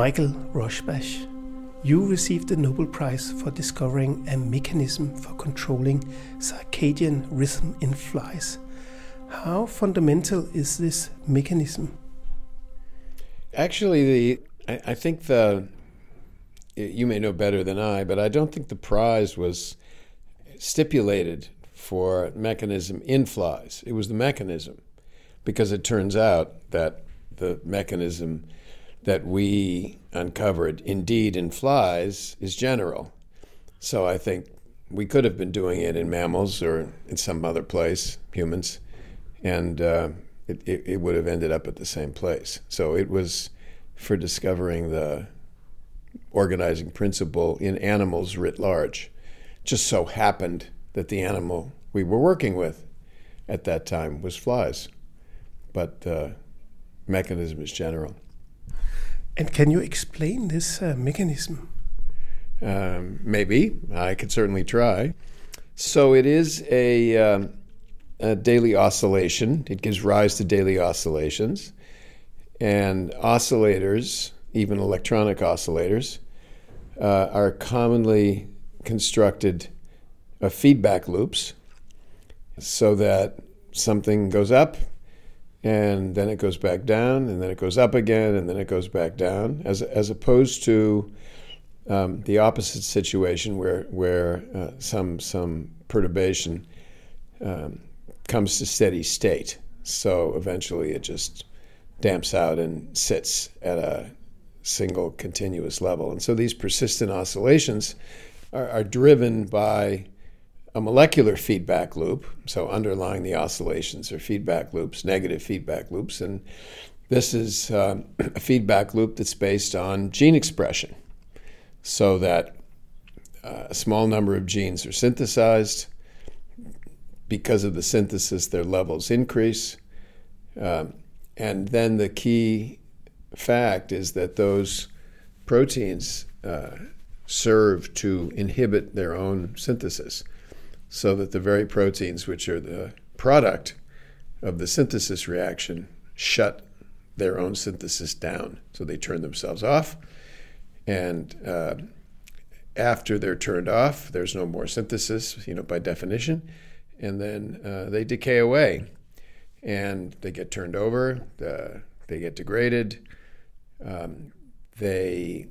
Michael Rosbash, you received the Nobel Prize for discovering a mechanism for controlling circadian rhythm in flies. How fundamental is this mechanism? Actually, the I, I think the you may know better than I, but I don't think the prize was stipulated for mechanism in flies. It was the mechanism, because it turns out that the mechanism that we uncovered, indeed in flies, is general. So I think we could have been doing it in mammals or in some other place, humans, and uh, it, it, it would have ended up at the same place. So it was for discovering the organizing principle in animals writ large. Just so happened that the animal we were working with at that time was flies, but the uh, mechanism is general. And can you explain this uh, mechanism? Um, maybe. I could certainly try. So it is a, um, a, daily oscillation. It gives rise to daily oscillations. And oscillators, even electronic oscillators, uh, are commonly constructed of feedback loops so that something goes up and then it goes back down, and then it goes up again, and then it goes back down, as, as opposed to um, the opposite situation where, where uh, some, some perturbation um, comes to steady state. So eventually it just damps out and sits at a single continuous level. And so these persistent oscillations are, are driven by a molecular feedback loop. So, underlying the oscillations are feedback loops, negative feedback loops. And this is uh, a feedback loop that's based on gene expression, so that uh, a small number of genes are synthesized. Because of the synthesis, their levels increase. Um, and then the key fact is that those proteins uh, serve to inhibit their own synthesis so that the very proteins which are the product of the synthesis reaction shut their own synthesis down. So they turn themselves off. And uh, after they're turned off, there's no more synthesis, you know, by definition. And then uh, they decay away and they get turned over, uh, they get degraded, um, they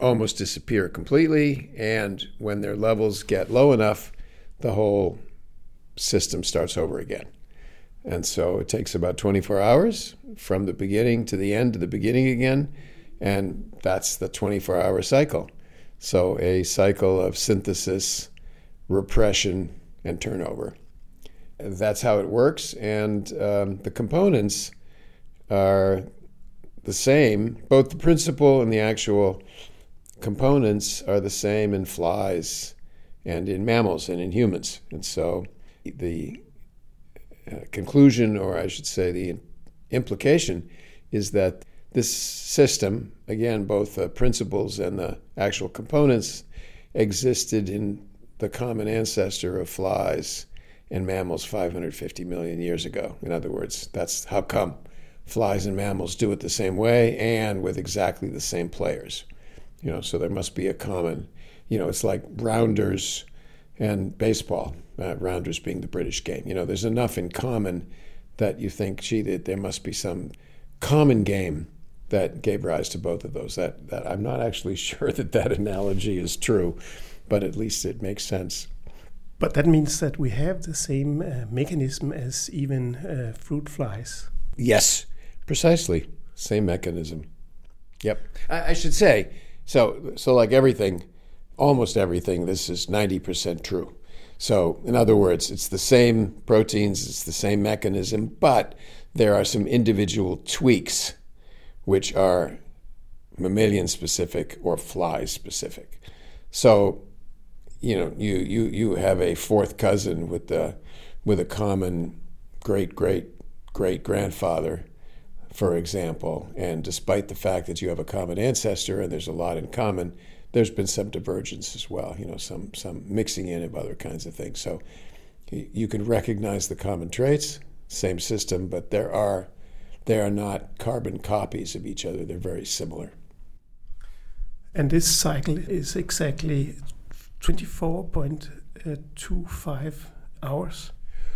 almost disappear completely. And when their levels get low enough, the whole system starts over again. And so it takes about 24 hours from the beginning to the end to the beginning again. And that's the 24 hour cycle. So a cycle of synthesis, repression, and turnover. That's how it works. And um, the components are the same. Both the principle and the actual components are the same in flies and in mammals and in humans. And so the uh, conclusion, or I should say the implication, is that this system, again, both the principles and the actual components, existed in the common ancestor of flies and mammals 550 million years ago. In other words, that's how come flies and mammals do it the same way and with exactly the same players. You know, so there must be a common you know, it's like rounders and baseball, uh, rounders being the British game. You know, there's enough in common that you think, gee, that there must be some common game that gave rise to both of those. That, that I'm not actually sure that that analogy is true, but at least it makes sense. But that means that we have the same uh, mechanism as even uh, fruit flies. Yes, precisely. Same mechanism. Yep. I, I should say, so, so like everything, almost everything, this is 90% true. So, in other words, it's the same proteins, it's the same mechanism, but there are some individual tweaks which are mammalian specific or fly specific. So, you know, you, you, you have a fourth cousin with the with a common great great great grandfather, for example, and despite the fact that you have a common ancestor and there's a lot in common, there's been some divergence as well, you know, some, some mixing in of other kinds of things. So you can recognize the common traits, same system, but there are, they are not carbon copies of each other. They're very similar. And this cycle is exactly 24.25 hours.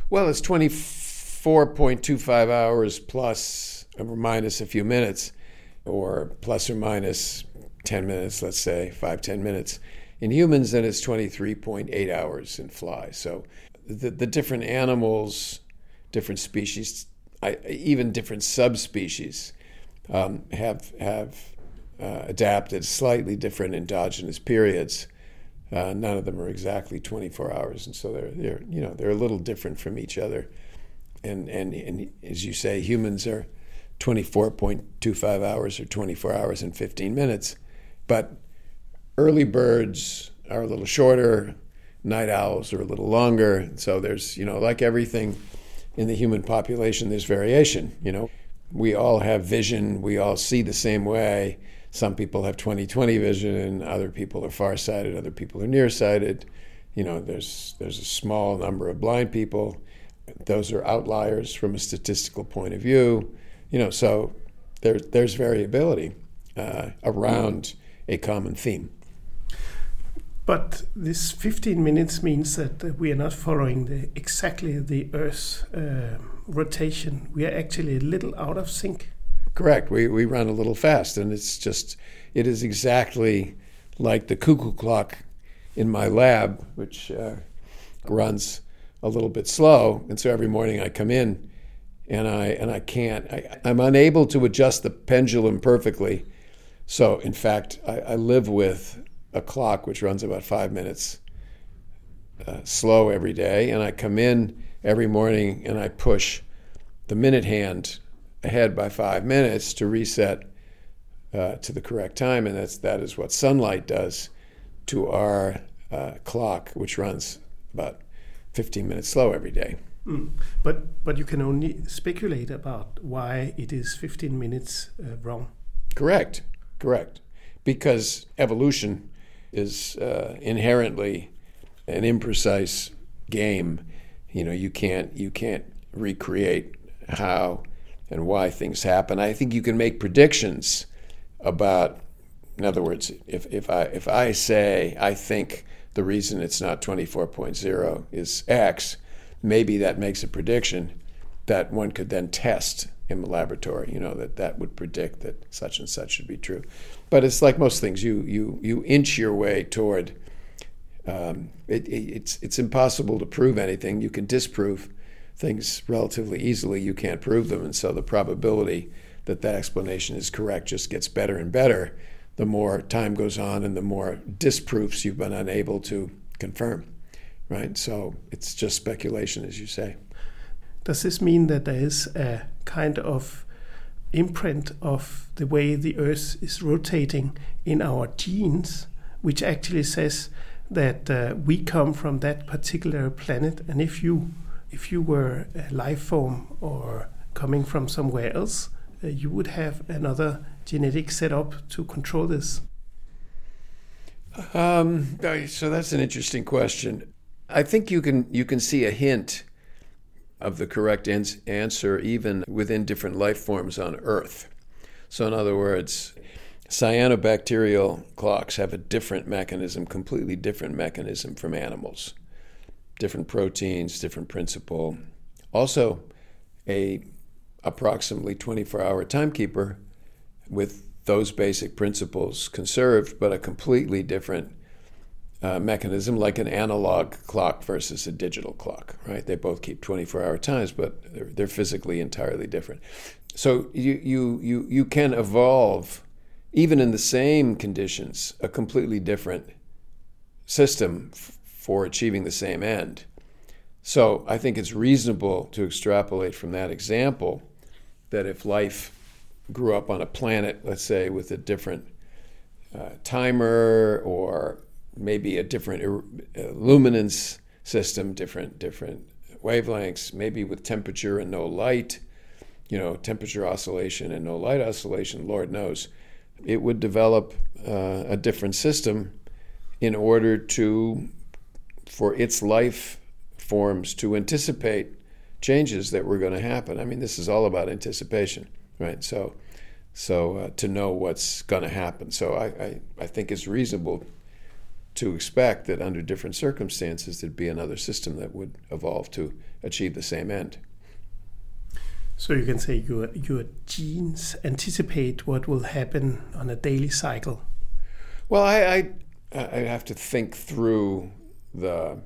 Well, it's 24.25 hours plus or minus a few minutes, or plus or minus 10 minutes, let's say, five, 10 minutes. In humans, then it's 23.8 hours in flies. So the, the different animals, different species, I, even different subspecies um, have, have uh, adapted slightly different endogenous periods. Uh, none of them are exactly 24 hours, and so they're, they're you know they're a little different from each other. And and, and as you say, humans are 24.25 hours or 24 hours and 15 minutes, but early birds are a little shorter, night owls are a little longer. So there's, you know, like everything in the human population, there's variation. You know, we all have vision, we all see the same way. Some people have 20 20 vision, and other people are farsighted, other people are nearsighted. You know, there's, there's a small number of blind people. Those are outliers from a statistical point of view. You know, so there, there's variability uh, around a common theme. But this 15 minutes means that we are not following the, exactly the Earth's uh, rotation. We are actually a little out of sync. Correct. We, we run a little fast, and it's just, it is exactly like the cuckoo clock in my lab, which uh, runs a little bit slow. And so every morning I come in and I, and I can't, I, I'm unable to adjust the pendulum perfectly. So, in fact, I, I live with a clock which runs about five minutes uh, slow every day, and I come in every morning and I push the minute hand ahead by five minutes to reset uh, to the correct time, and that's that is what sunlight does to our uh, clock, which runs about 15 minutes slow every day. Mm. But but you can only speculate about why it is 15 minutes uh, wrong. Correct, correct, because evolution is uh, inherently an imprecise game. You know, you can't you can't recreate how and why things happen. I think you can make predictions about. In other words, if, if I if I say I think the reason it's not 24.0 is X, maybe that makes a prediction that one could then test in the laboratory. You know that that would predict that such and such should be true. But it's like most things, you you you inch your way toward. Um, it, it, it's it's impossible to prove anything. You can disprove things relatively easily. You can't prove them, and so the probability that that explanation is correct just gets better and better the more time goes on and the more disproofs you've been unable to confirm. Right? So it's just speculation, as you say. Does this mean that there is a kind of imprint of the way the Earth is rotating in our genes, which actually says that uh, we come from that particular planet, and if you if you were a life form or coming from somewhere else, uh, you would have another genetic setup to control this. Um, so that's an interesting question. I think you can you can see a hint of the correct ans- answer even within different life forms on Earth. So, in other words, cyanobacterial clocks have a different mechanism, completely different mechanism from animals. Different proteins, different principle. Also, a approximately 24-hour timekeeper with those basic principles conserved, but a completely different uh, mechanism, like an analog clock versus a digital clock, right? They both keep 24 hour times, but they're, they're physically entirely different. So you, you, you, you can evolve, even in the same conditions, a completely different system f- for achieving the same end. So I think it's reasonable to extrapolate from that example that if life grew up on a planet, let's say, with a different uh, timer or maybe a different uh, luminance system, different different wavelengths, maybe with temperature and no light, you know, temperature oscillation and no light oscillation. Lord knows, it would develop uh, a different system in order to for its life forms to anticipate changes that were going to happen. I mean, this is all about anticipation, right? So, So uh, to know what's going to happen. So I, I, I think it's reasonable to expect that under different circumstances there'd be another system that would evolve to achieve the same end. So you can say your your genes anticipate what will happen on a daily cycle. Well, I I, I have to think through the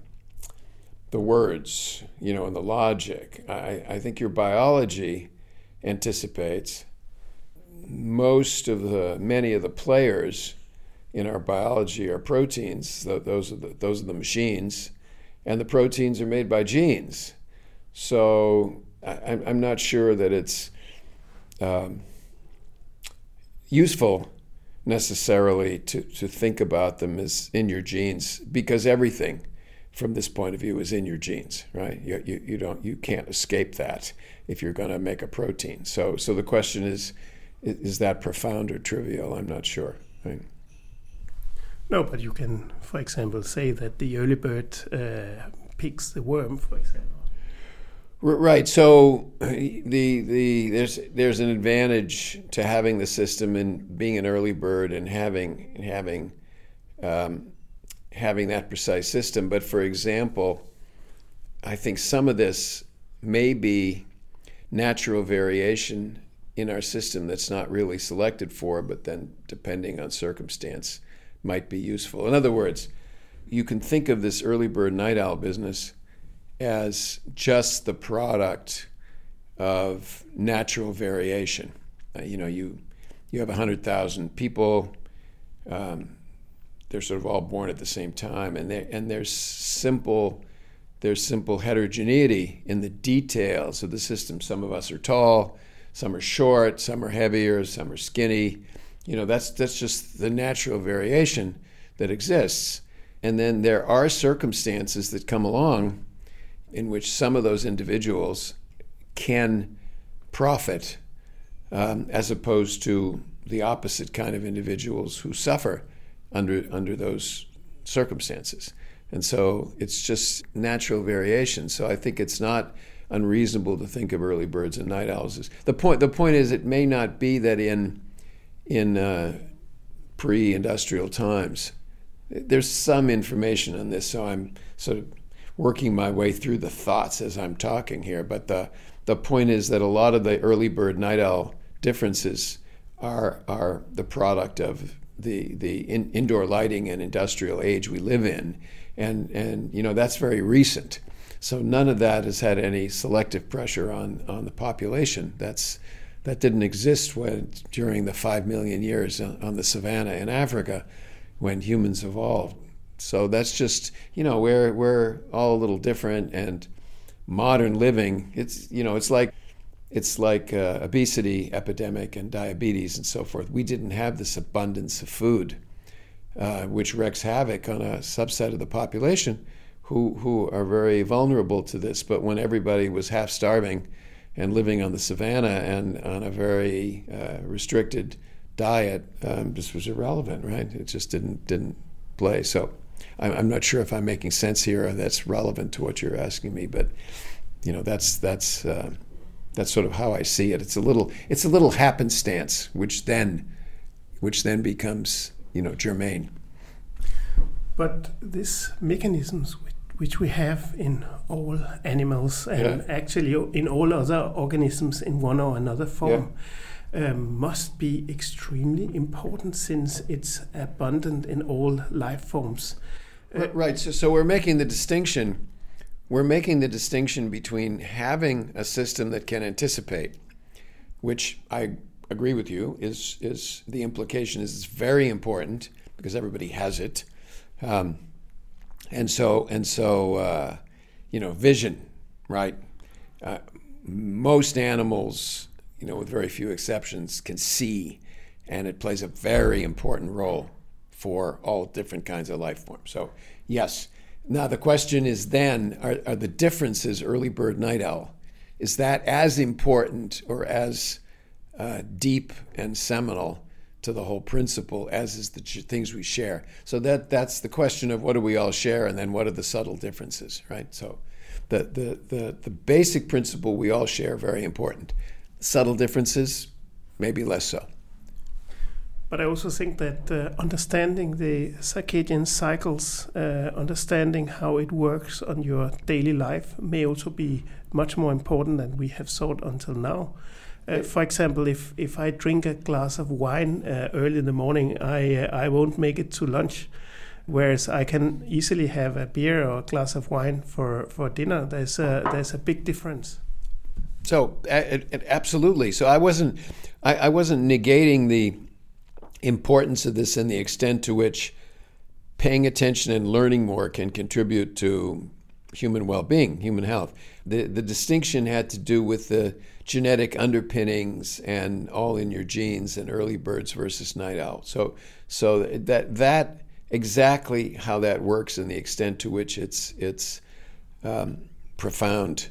the words, you know, and the logic. I, I think your biology anticipates most of the many of the players in our biology are proteins. Those are the, those are the machines, and the proteins are made by genes. So I, am not sure that it's um, useful necessarily to, to think about them as in your genes because everything from this point of view is in your genes right you, you, you don't you can't escape that if you're going to make a protein so so the question is is that profound or trivial i'm not sure right? No but you can for example say that the early bird uh, picks the worm for example Right. So the the there's there's an advantage to having the system and being an early bird and having having um, having that precise system. But for example, I think some of this may be natural variation in our system that's not really selected for, but then depending on circumstance might be useful. In other words, you can think of this early bird night owl business as just the product of natural variation. Uh, you know, you you have hundred thousand people. Um, they're sort of all born at the same time, and they and there's simple there's simple heterogeneity in the details of the system. Some of us are tall, some are short, some are heavier, some are skinny. You know, that's that's just the natural variation that exists. And then there are circumstances that come along in which some of those individuals can profit um, as opposed to the opposite kind of individuals who suffer under under those circumstances. And so it's just natural variation. So I think it's not unreasonable to think of early birds and night owls. As, the point the point is it may not be that in in uh, pre-industrial times there's some information on this. So I'm sort of working my way through the thoughts as I'm talking here. But the the point is that a lot of the early bird night owl differences are are the product of the the in, indoor lighting and industrial age we live in, and and you know that's very recent. So none of that has had any selective pressure on on the population. That's that didn't exist when during the five million years on the savannah in Africa, when humans evolved. So that's just you know we're we're all a little different and modern living. It's you know it's like it's like uh, obesity epidemic and diabetes and so forth. We didn't have this abundance of food, uh, which wreaks havoc on a subset of the population who who are very vulnerable to this. But when everybody was half starving and living on the savannah and on a very uh, restricted diet, um, this was irrelevant, right? It just didn't didn't play. So I'm not sure if I'm making sense here or that's relevant to what you're asking me, but you know that's that's uh, that's sort of how I see it. It's a little it's a little happenstance, which then which then becomes you know germane. But these mechanisms which we have in all animals and yeah. actually in all other organisms in one or another form. Yeah. Um, must be extremely important since it's abundant in all life forms. Right. So, so we're making the distinction. We're making the distinction between having a system that can anticipate, which I agree with you is is the implication is it's very important because everybody has it, um, and so and so uh, you know vision, right? Uh, most animals, you know, with very few exceptions, can see, and it plays a very important role for all different kinds of life forms. So, yes. Now, the question is then are, are the differences early bird night owl? Is that as important or as uh, deep and seminal to the whole principle as is the things we share? So, that, that's the question of what do we all share and then what are the subtle differences, right? So, the, the, the, the basic principle we all share, very important. Subtle differences, maybe less so. But I also think that uh, understanding the circadian cycles, uh, understanding how it works on your daily life, may also be much more important than we have thought until now. Uh, for example, if, if I drink a glass of wine uh, early in the morning, I uh, I won't make it to lunch. Whereas I can easily have a beer or a glass of wine for, for dinner. There's a, there's a big difference. So absolutely. So I wasn't I, I wasn't negating the importance of this and the extent to which paying attention and learning more can contribute to human well-being, human health. The the distinction had to do with the genetic underpinnings and all in your genes and early birds versus night owl. So so that that exactly how that works and the extent to which it's it's um, profound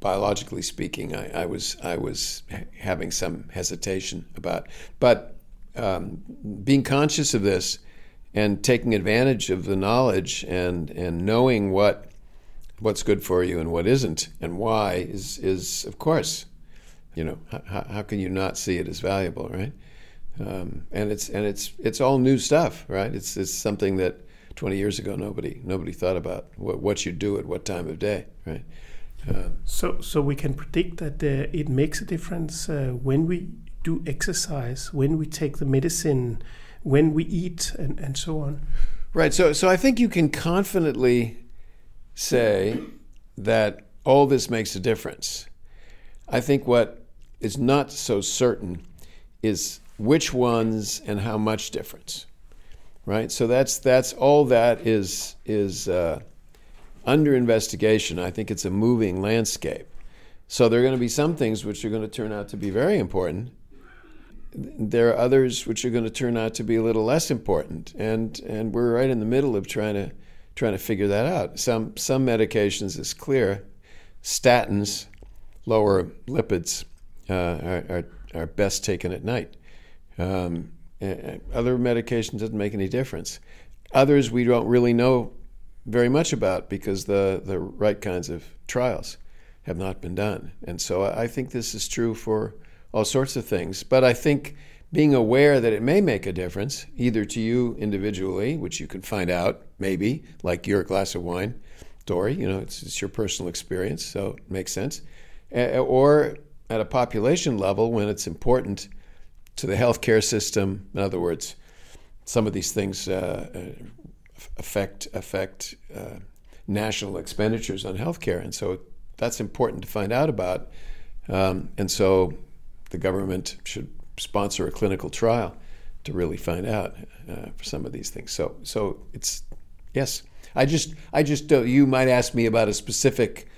biologically speaking, I, I, was I was having some hesitation about. But um, being conscious of this and taking advantage of the knowledge and and knowing what what's good for you and what isn't and why is is of course, you know, how, how can you not see it as valuable, right? Um, and it's and it's it's all new stuff, right? It's it's something that 20 years ago nobody nobody thought about what what you do at what time of day, right? Uh, so, so we can predict that uh, it makes a difference uh, when we do exercise, when we take the medicine, when we eat, and, and so on. Right. So, so I think you can confidently say that all this makes a difference. I think what is not so certain is which ones and how much difference. Right. So that's that's all that is is. Uh, under investigation. I think it's a moving landscape. So there are going to be some things which are going to turn out to be very important. There are others which are going to turn out to be a little less important, and and we're right in the middle of trying to trying to figure that out. Some some medications is clear. Statins lower lipids uh, are, are, best taken at night. Um, other medications doesn't make any difference. Others we don't really know very much about because the, the right kinds of trials have not been done. And so I think this is true for all sorts of things. But I think being aware that it may make a difference, either to you individually, which you can find out maybe, like your glass of wine, Dory, you know, it's, it's your personal experience, so it makes sense, or at a population level when it's important to the healthcare system. In other words, some of these things uh, affect affect uh, national expenditures on healthcare, and so that's important to find out about. Um, and so the government should sponsor a clinical trial to really find out uh, for some of these things. So so it's yes. I just I just. You might ask me about a specific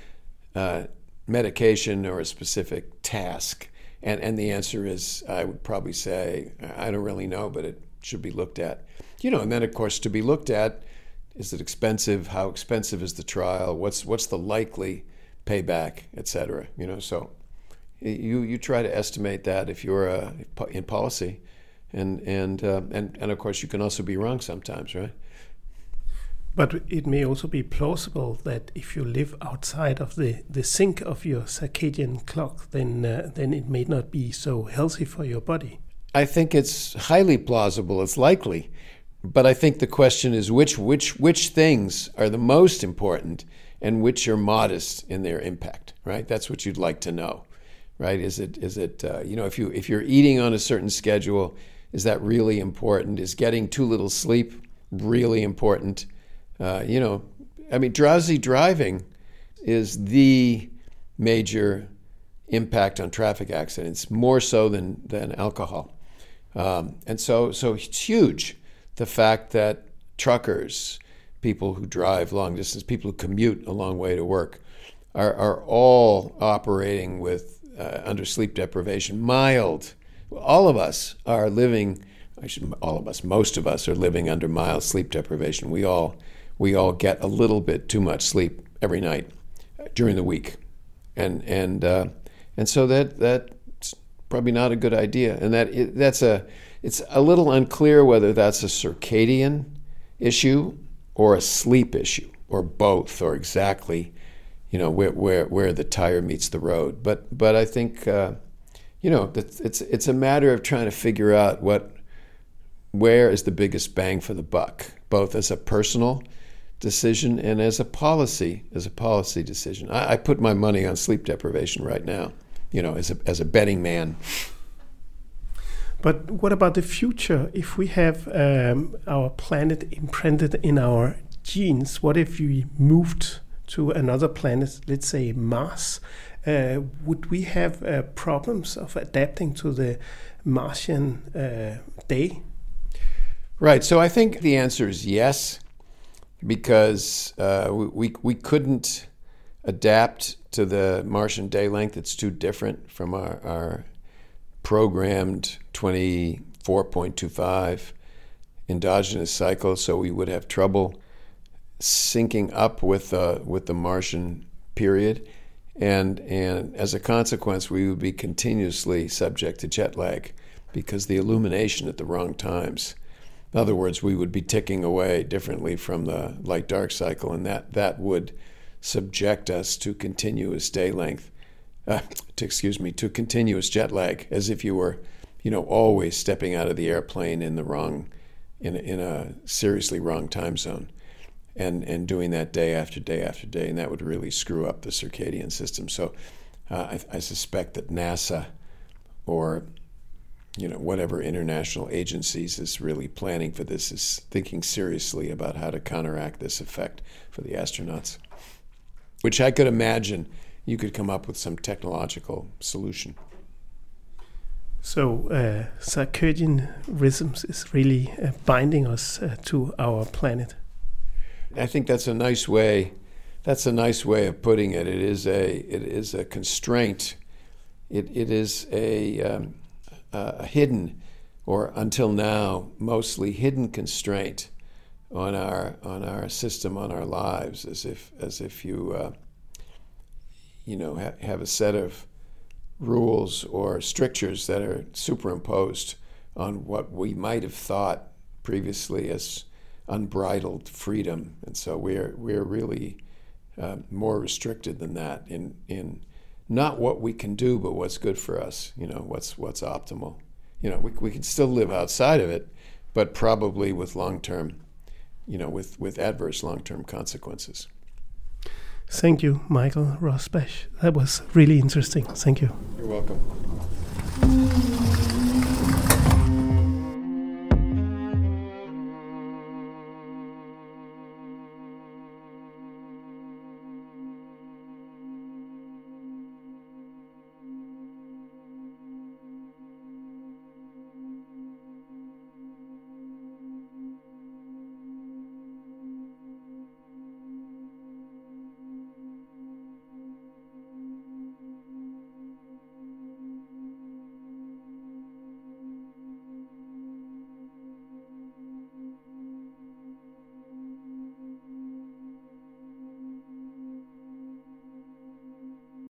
uh, medication or a specific task, and and the answer is I would probably say I don't really know, but it should be looked at. You know, and then of course to be looked at is it expensive? How expensive is the trial? What's what's the likely payback, et cetera? You know, so you you try to estimate that if you're uh, in policy, and and uh, and and of course you can also be wrong sometimes, right? But it may also be plausible that if you live outside of the, the sync of your circadian clock, then uh, then it may not be so healthy for your body. I think it's highly plausible. It's likely but I think the question is which which which things are the most important and which are modest in their impact, right? That's what you'd like to know, right? Is it is it uh, you know if you if you're eating on a certain schedule, is that really important? Is getting too little sleep really important? Uh, you know, I mean, drowsy driving is the major impact on traffic accidents, more so than than alcohol, um, and so so it's huge the fact that truckers, people who drive long distance, people who commute a long way to work, are, are all operating with uh, under sleep deprivation, mild. All of us are living. I Should, all of us, most of us, are living under mild sleep deprivation. We all we all get a little bit too much sleep every night during the week, and and uh, and so that that's probably not a good idea. And that that's a it's a little unclear whether that's a circadian issue or a sleep issue or both or exactly you know where where, where the tire meets the road but but I think uh, you know it's it's a matter of trying to figure out what where is the biggest bang for the buck, both as a personal decision and as a policy as a policy decision. I, I put my money on sleep deprivation right now, you know, as a as a betting man. But what about the future? If we have um, our planet imprinted in our genes, what if we moved to another planet, let's say Mars? Uh, would we have uh, problems of adapting to the Martian uh, day? Right. So I think the answer is yes, because uh, we, we couldn't adapt to the Martian day length. It's too different from our, our programmed 24.25 endogenous cycle, so we would have trouble syncing up with uh, with the Martian period, and and as a consequence, we would be continuously subject to jet lag because the illumination at the wrong times. In other words, we would be ticking away differently from the light dark cycle, and that that would subject us to continuous day length uh, to, excuse me, to continuous jet lag, as if you were, you know, always stepping out of the airplane in the wrong, in in a seriously wrong time zone, and and doing that day after day after day, and that would really screw up the circadian system. So, uh, I, I suspect that NASA, or you know, whatever international agencies is really planning for this is thinking seriously about how to counteract this effect for the astronauts, which I could imagine you could come up with some technological solution. So, uh, circadian rhythms is really uh, binding us uh, to our planet. I think that's a nice way. That's a nice way of putting it. It is a it is a constraint. It it is a, um, a hidden, or until now, mostly hidden constraint on our on our system, on our lives, as if as if you uh, you know, ha- have a set of rules or strictures that are superimposed on what we might have thought previously as unbridled freedom, and so we're we're really uh, more restricted than that in in not what we can do, but what's good for us. You know, what's what's optimal. You know, we we can still live outside of it, but probably with long term, you know, with with adverse long term consequences. Thank you, Michael Rosbash. That was really interesting. Thank you. You're welcome.